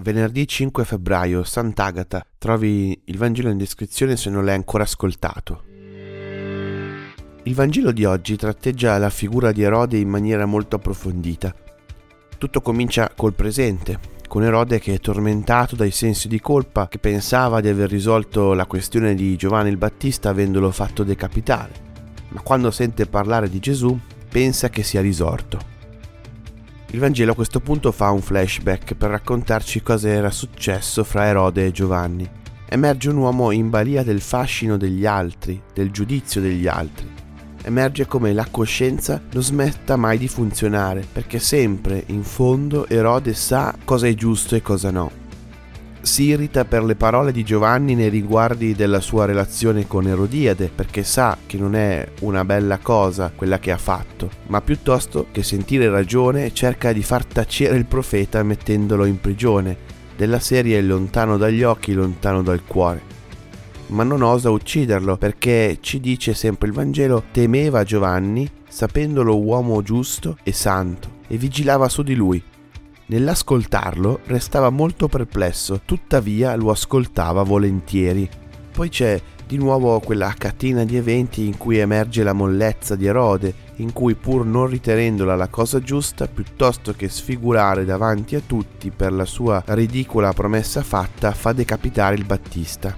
Venerdì 5 febbraio, Sant'Agata. Trovi il Vangelo in descrizione se non l'hai ancora ascoltato. Il Vangelo di oggi tratteggia la figura di Erode in maniera molto approfondita. Tutto comincia col presente, con Erode che è tormentato dai sensi di colpa, che pensava di aver risolto la questione di Giovanni il Battista avendolo fatto decapitare, ma quando sente parlare di Gesù pensa che sia risorto. Il Vangelo a questo punto fa un flashback per raccontarci cosa era successo fra Erode e Giovanni. Emerge un uomo in balia del fascino degli altri, del giudizio degli altri. Emerge come la coscienza non smetta mai di funzionare, perché sempre, in fondo, Erode sa cosa è giusto e cosa no si irrita per le parole di Giovanni nei riguardi della sua relazione con Erodiade, perché sa che non è una bella cosa quella che ha fatto, ma piuttosto che sentire ragione cerca di far tacere il profeta mettendolo in prigione, della serie lontano dagli occhi, lontano dal cuore. Ma non osa ucciderlo perché ci dice sempre il Vangelo temeva Giovanni, sapendolo uomo giusto e santo, e vigilava su di lui Nell'ascoltarlo restava molto perplesso, tuttavia lo ascoltava volentieri. Poi c'è di nuovo quella catena di eventi in cui emerge la mollezza di Erode, in cui pur non ritenendola la cosa giusta, piuttosto che sfigurare davanti a tutti per la sua ridicola promessa fatta, fa decapitare il Battista.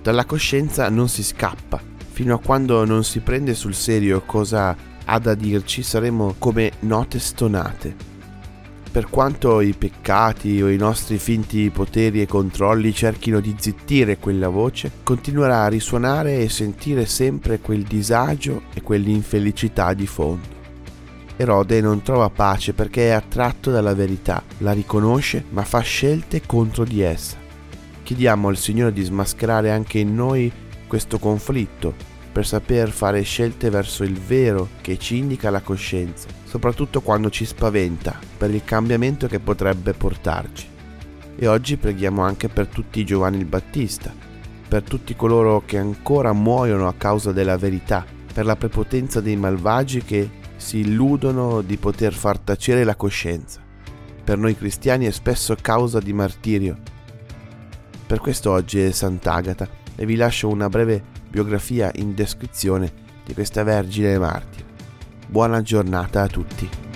Dalla coscienza non si scappa, fino a quando non si prende sul serio cosa ha da dirci saremo come note stonate per quanto i peccati o i nostri finti poteri e controlli cerchino di zittire quella voce, continuerà a risuonare e sentire sempre quel disagio e quell'infelicità di fondo. Erode non trova pace perché è attratto dalla verità, la riconosce ma fa scelte contro di essa. Chiediamo al Signore di smascherare anche in noi questo conflitto per saper fare scelte verso il vero che ci indica la coscienza, soprattutto quando ci spaventa per il cambiamento che potrebbe portarci. E oggi preghiamo anche per tutti Giovanni il Battista, per tutti coloro che ancora muoiono a causa della verità, per la prepotenza dei malvagi che si illudono di poter far tacere la coscienza. Per noi cristiani è spesso causa di martirio. Per questo oggi è Sant'Agata e vi lascio una breve biografia in descrizione di questa Vergine martire. Buona giornata a tutti.